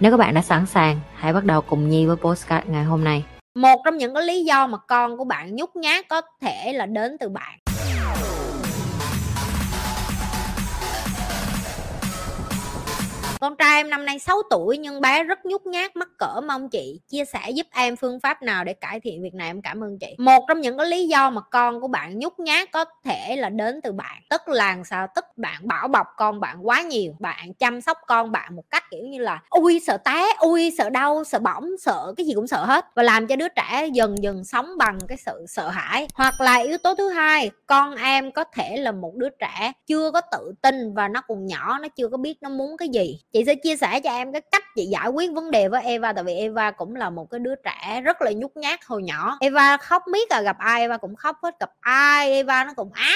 Nếu các bạn đã sẵn sàng, hãy bắt đầu cùng Nhi với postcard ngày hôm nay. Một trong những cái lý do mà con của bạn nhút nhát có thể là đến từ bạn. Con trai em năm nay 6 tuổi nhưng bé rất nhút nhát mắc cỡ mong chị chia sẻ giúp em phương pháp nào để cải thiện việc này em cảm ơn chị. Một trong những cái lý do mà con của bạn nhút nhát có thể là đến từ bạn. Tức là sao? Tức bạn bảo bọc con bạn quá nhiều. Bạn chăm sóc con bạn một cách kiểu như là ui sợ té, ui sợ đau, sợ bỏng, sợ cái gì cũng sợ hết và làm cho đứa trẻ dần dần sống bằng cái sự sợ hãi. Hoặc là yếu tố thứ hai, con em có thể là một đứa trẻ chưa có tự tin và nó còn nhỏ, nó chưa có biết nó muốn cái gì chị sẽ chia sẻ cho em cái cách chị giải quyết vấn đề với Eva, tại vì Eva cũng là một cái đứa trẻ rất là nhút nhát hồi nhỏ. Eva khóc miết là gặp ai, Eva cũng khóc hết, gặp ai, Eva nó cũng á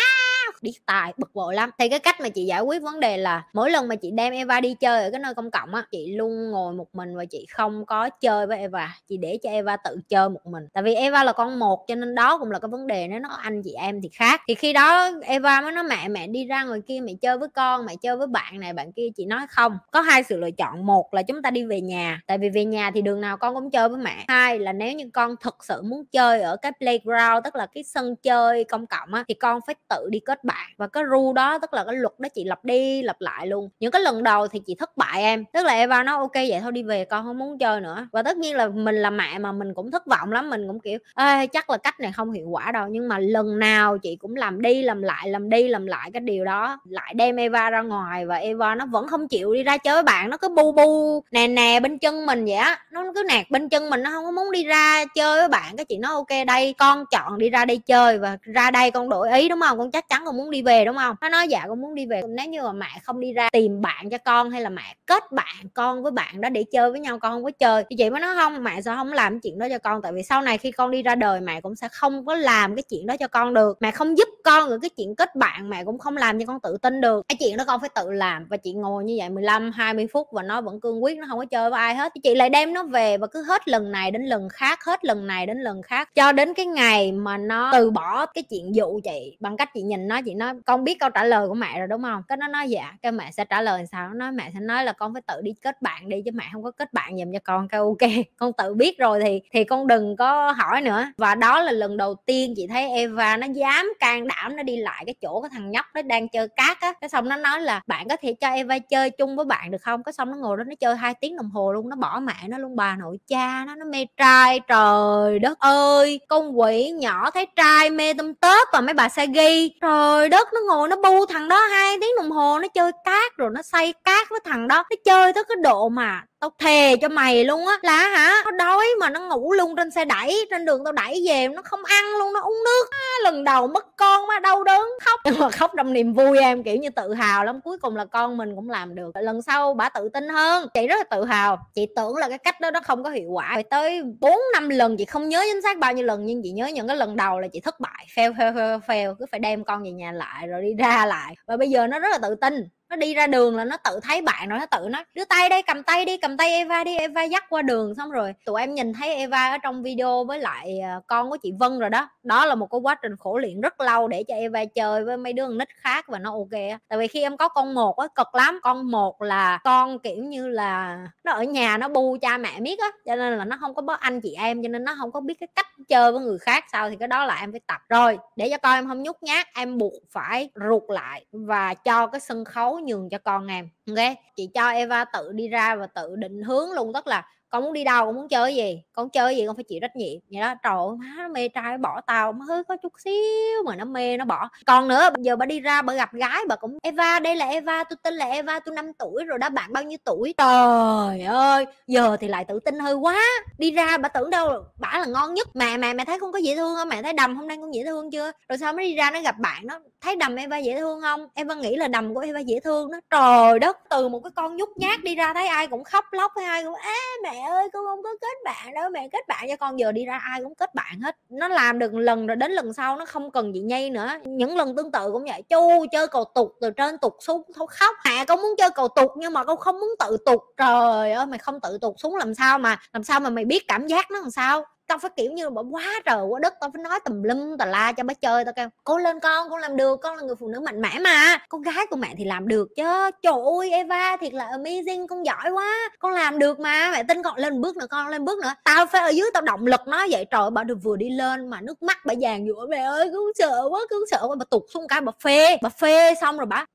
đi tài, bực bội lắm. Thì cái cách mà chị giải quyết vấn đề là mỗi lần mà chị đem Eva đi chơi ở cái nơi công cộng á, chị luôn ngồi một mình và chị không có chơi với Eva. Chị để cho Eva tự chơi một mình. Tại vì Eva là con một cho nên đó cũng là cái vấn đề nếu nó anh chị em thì khác. Thì khi đó Eva mới nói, mẹ mẹ đi ra ngoài kia, mẹ chơi với con, mẹ chơi với bạn này, bạn kia. Chị nói, không, có hai sự lựa chọn. Một là chúng ta đi về nhà, tại vì về nhà thì đường nào con cũng chơi với mẹ. Hai là nếu như con thực sự muốn chơi ở cái playground, tức là cái sân chơi công cộng á, thì con phải tự đi kết bạn và cái ru đó tức là cái luật đó chị lặp đi lặp lại luôn. Những cái lần đầu thì chị thất bại em tức là Eva nói ok vậy thôi đi về con không muốn chơi nữa. Và tất nhiên là mình là mẹ mà mình cũng thất vọng lắm mình cũng kiểu Ê, chắc là cách này không hiệu quả đâu. Nhưng mà lần nào chị cũng làm đi làm lại làm đi làm lại cái điều đó lại đem Eva ra ngoài và Eva nó vẫn không chịu đi ra chơi với bạn nó cứ bu bu nè nè bên chân mình vậy á. Nó cứ nạt bên chân mình nó không có muốn đi ra chơi với bạn. Cái chị nói ok đây con chọn đi ra đây chơi và ra đây con đổi ý đúng không? Con chắc chắn con muốn đi về, đúng không? Nó nói dạ con muốn đi về. Nếu như mà mẹ không đi ra tìm bạn cho con hay là mẹ kết bạn con với bạn đó để chơi với nhau, con không có chơi, thì chị mới nói, không, mẹ sao không làm chuyện đó cho con. Tại vì sau này khi con đi ra đời, mẹ cũng sẽ không có làm cái chuyện đó cho con được. Mẹ không giúp con ở cái chuyện kết bạn, mẹ cũng không làm cho con tự tin được. Cái chuyện đó con phải tự làm. Và chị ngồi như vậy 15 20 phút và nó vẫn cương quyết, nó không có chơi với ai hết. Chị lại đem nó về và cứ hết lần này đến lần khác, hết lần này đến lần khác, cho đến cái ngày mà nó từ bỏ cái chuyện dụ chị bằng cách chị nhìn nó chị nói, con biết câu trả lời của mẹ rồi, đúng không cái nó nói dạ. Cái mẹ sẽ trả lời sao? Nó nói mẹ sẽ nói là, con phải tự đi kết bạn đi chứ mẹ không có kết bạn dùm cho con cái ok con tự biết rồi thì thì con đừng có hỏi nữa. Và đó là lần đầu tiên chị thấy Eva nó dám can đảm nó đi lại cái chỗ cái thằng nhóc nó đang chơi cát á. Cái xong nó nói là, bạn có thể cho Eva chơi chung với bạn được không? Cái xong nó ngồi đó nó chơi hai tiếng đồng hồ luôn, nó bỏ mẹ nó luôn. Bà nội cha nó nó mê trai, trời đất ơi! Con quỷ nhỏ thấy trai mê tâm tớp và mấy bà sa ghi trời đất, nó ngồi nó bu thằng đó hai tiếng đồng hồ, nó chơi cát rồi nó say cát với thằng đó, nó chơi tới cái độ mà tao thề cho mày luôn á là hả nó đói mà nó ngủ luôn trên xe đẩy trên đường tao đẩy về nó không ăn luôn nó uống nước. À, lần đầu mất con mà đau đớn khóc. Nhưng mà khóc trong niềm vui em kiểu như tự hào lắm. Cuối cùng là con mình cũng làm được. Lần sau bà tự tin hơn. Chị rất là tự hào. Chị tưởng là cái cách đó nó không có hiệu quả. Rồi tới bốn năm lần chị không nhớ chính xác bao nhiêu lần nhưng chị nhớ những cái lần đầu là chị thất bại. Fail fail fail fail. Cứ phải đem con về nhà lại rồi đi ra lại. Và bây giờ nó rất là tự tin nó đi ra đường là nó tự thấy bạn rồi, nó tự nói, đưa tay đây, cầm tay đi, cầm tay Eva đi, Eva dắt qua đường. Xong rồi tụi em nhìn thấy Eva ở trong video với lại ờ, con của chị Vân rồi đó. Đó là một cái quá trình khổ luyện rất lâu để cho Eva chơi với mấy đứa nít khác và nó ok tại vì khi em có con một á, cực lắm. Con một là con, kiểu như là, nó ở nhà, nó bu cha mẹ biết á, cho nên là nó không có bớt anh chị em, cho nên nó không có biết cái cách chơi với người khác sao thì cái đó là em phải tập rồi. Để cho con em không nhút nhát, em buộc phải ruột lại và cho cái sân khấu nhường cho con em, ok? Chị cho Eva tự đi ra và tự định hướng luôn, tức là con muốn đi đâu, con muốn chơi gì? Con chơi gì con phải chịu trách nhiệm. Vậy đó, trời ơi, má nó mê trai bỏ tao, má hơi có chút xíu mà nó mê, nó bỏ. Còn nữa giờ bà đi ra bà gặp gái bà cũng Eva, đây là Eva, tôi tên là Eva, tôi 5 tuổi rồi đó, bạn bao nhiêu tuổi? Trời ơi, giờ thì lại tự tin hơi quá. Đi ra bà tưởng đâu bả là ngon nhất. Mẹ mẹ mẹ thấy không có dễ thương không? Mẹ thấy đầm hôm nay con dễ thương chưa? Rồi sao mới đi ra nó gặp bạn, nó thấy đầm Eva dễ thương không? Eva nghĩ là đầm của Eva dễ thương đó. Trời đất đất từ một cái con nhút nhát đi ra thấy ai cũng khóc lóc hay ai cũng á mẹ ơi, con không có kết bạn đâu, mẹ kết bạn cho con, giờ đi ra ai cũng kết bạn hết. Nó làm được lần rồi đến lần sau nó không cần chị nhây nữa. Những lần tương tự cũng vậy. Chu, chơi cầu tục từ trên tục xuống, thôi khóc mẹ con muốn chơi cầu tục nhưng mà con không muốn tự tục. Trời ơi, mày không tự tục xuống làm sao mà, làm sao mà mày biết cảm giác nó làm sao? Tao phải, kiểu như là quá trời quá đất, tao phải nói tùm lum, tà la cho bà chơi, tao kêu cố lên con con làm được, con là người phụ nữ mạnh mẽ mà. Con gái của mẹ thì làm được chứ. Trời ơi, Eva thiệt là amazing, con giỏi quá. Con làm được mà, mẹ tin con lên bước nữa, con lên bước nữa. Tao phải ở dưới tao động lực nó vậy. Trời bà được vừa đi lên mà nước mắt bà vàng giữa mẹ ơi cứ sợ quá cứ sợ quá. Bà tụt xuống cái bà phê bà phê xong rồi bà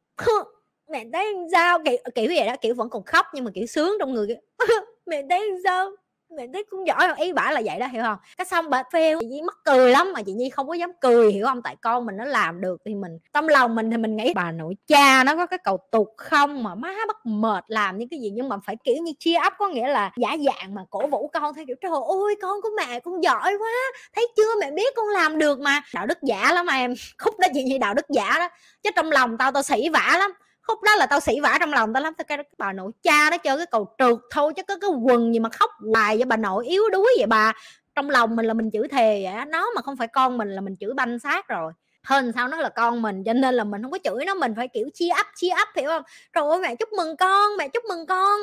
mẹ thấy sao? Kiểu kiểu vậy đó, kiểu vẫn còn khóc nhưng mà kiểu sướng trong người mẹ thấy sao? Mẹ thấy cũng giỏi ý bả là vậy đó, hiểu không? Cái xong bà phê chị nhi mắc cười lắm mà chị nhi không có dám cười, hiểu không? Tại con mình nó làm được thì mình tâm lòng mình thì mình nghĩ bà nội cha nó có cái cầu tục không mà má bắt mệt làm những cái gì nhưng mà phải, kiểu như chia ấp có nghĩa là giả dạng mà cổ vũ con theo kiểu, trời ơi, con của mẹ con giỏi quá, thấy chưa? Mẹ biết con làm được mà. Đạo đức giả lắm mà em, khúc đó chị nhi, đạo đức giả đó. Chứ trong lòng tao tao sỉ vả lắm khúc đó là tao xỉ vả trong lòng tao lắm. Tao cái bà nội cha nó chơi cái cầu trượt thôi chứ có cái quần gì mà khóc hoài với bà nội, yếu đuối vậy bà. Trong lòng mình là mình chửi thề vậy nó mà không phải con mình là mình chửi banh xác rồi. Hơn sao nó là con mình, cho nên là mình không có chửi nó. Mình phải kiểu chia ấp chia ấp, hiểu không? Rồi mẹ chúc mừng con, mẹ chúc mừng con.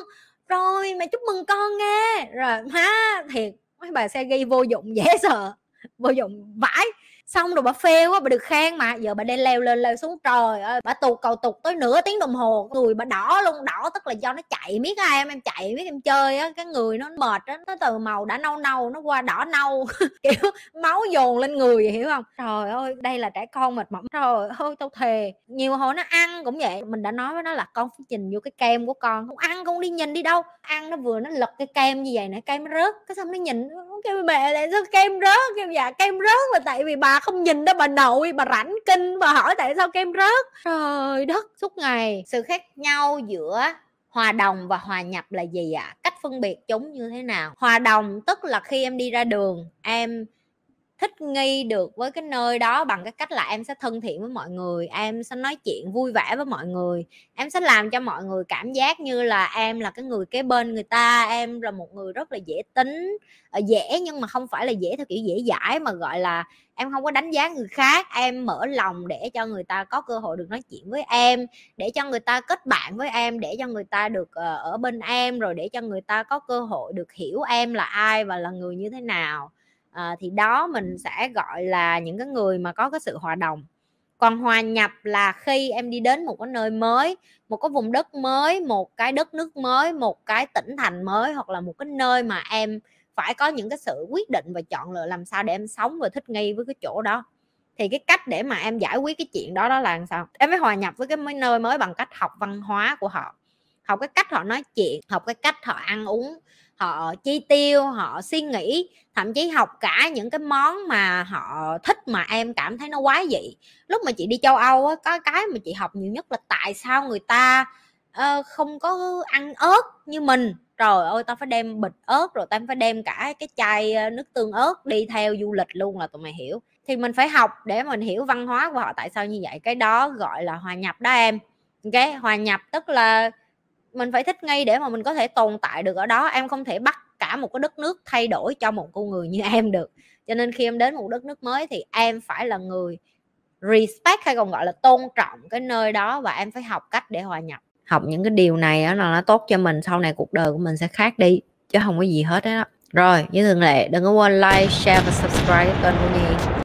Rồi, mẹ chúc mừng con nghe. Rồi ha thiệt, mấy bà xe gây vô dụng, dễ sợ. Vô dụng vãi xong rồi bà phê quá, bà được khen mà. Giờ bà đang leo lên, leo xuống trời ơi, bà tụt cầu tụt tới nửa tiếng đồng hồ. Người bà đỏ luôn, đỏ tức là do nó chạy miết ai em em chạy miết em chơi á, cái người nó mệt á, nó từ màu đã nâu nâu, nó qua đỏ nâu, kiểu máu dồn lên người hiểu không? Trời ơi, đây là trẻ con mệt mỏi, trời ơi, tao thề. Nhiều hồi nó ăn cũng vậy, mình đã nói với nó là con phải nhìn vô cái kem của con, không ăn con đi nhìn đi đâu. Ăn nó vừa nó lật cái kem như vậy nè kem nó rớt, cái xong nó nhìn kêu mẹ lại sao kem rớt? Kêu dạ kem rớt là tại vì bà không nhìn đó bà nội, bà rảnh kinh, bà hỏi tại sao kem rớt. Trời đất, suốt ngày. Sự khác nhau giữa hòa đồng và hòa nhập là gì ạ? À? cách phân biệt chúng như thế nào? Hòa đồng tức là khi em đi ra đường, em thích nghi được với cái nơi đó bằng cái cách là em sẽ thân thiện với mọi người, em sẽ nói chuyện vui vẻ với mọi người, em sẽ làm cho mọi người cảm giác như là em là cái người kế bên người ta, em là một người rất là dễ tính ờ, dễ nhưng mà không phải là dễ theo kiểu dễ dãi mà, gọi là, em không có đánh giá người khác, em mở lòng để cho người ta có cơ hội được nói chuyện với em, để cho người ta kết bạn với em, để cho người ta được ờ, ở bên em, rồi để cho người ta có cơ hội được hiểu em là ai và là người như thế nào à, thì đó mình sẽ gọi là những cái người mà có cái sự hòa đồng. Còn hòa nhập là khi em đi đến một cái nơi mới một cái vùng đất mới một cái đất nước mới một cái tỉnh thành mới hoặc là một cái nơi mà em phải có những cái sự quyết định và chọn lựa làm sao để em sống và thích nghi với cái chỗ đó. Thì cái cách để mà em giải quyết cái chuyện đó đó là làm sao? Em phải hòa nhập với cái nơi mới bằng cách học văn hóa của họ học cái cách họ nói chuyện học cái cách họ ăn uống họ chi tiêu họ suy nghĩ thậm chí học cả những cái món mà họ thích mà em cảm thấy nó quá dị. Lúc mà chị đi châu âu á có cái mà chị học nhiều nhất là tại sao người ta uh, không có ăn ớt như mình? Trời ơi tao phải đem bịch ớt rồi tao phải đem cả cái chai ờ, nước tương ớt đi theo du lịch luôn là tụi mày hiểu. Thì mình phải học để mình hiểu văn hóa của họ tại sao như vậy. Cái đó gọi là hòa nhập đó em. Cái hòa nhập tức là mình phải thích ngay để mà mình có thể tồn tại được ở đó. Em không thể bắt cả một cái đất nước thay đổi cho một con người như em được. Cho nên khi em đến một đất nước mới thì em phải là người respect hay còn gọi là tôn trọng cái nơi đó và em phải học cách để hòa nhập. Học những cái điều này đó là nó tốt cho mình, sau này cuộc đời của mình sẽ khác đi, chứ không có gì hết đó rồi, như thường lệ, đừng có quên like, share và subscribe kênh của nhi.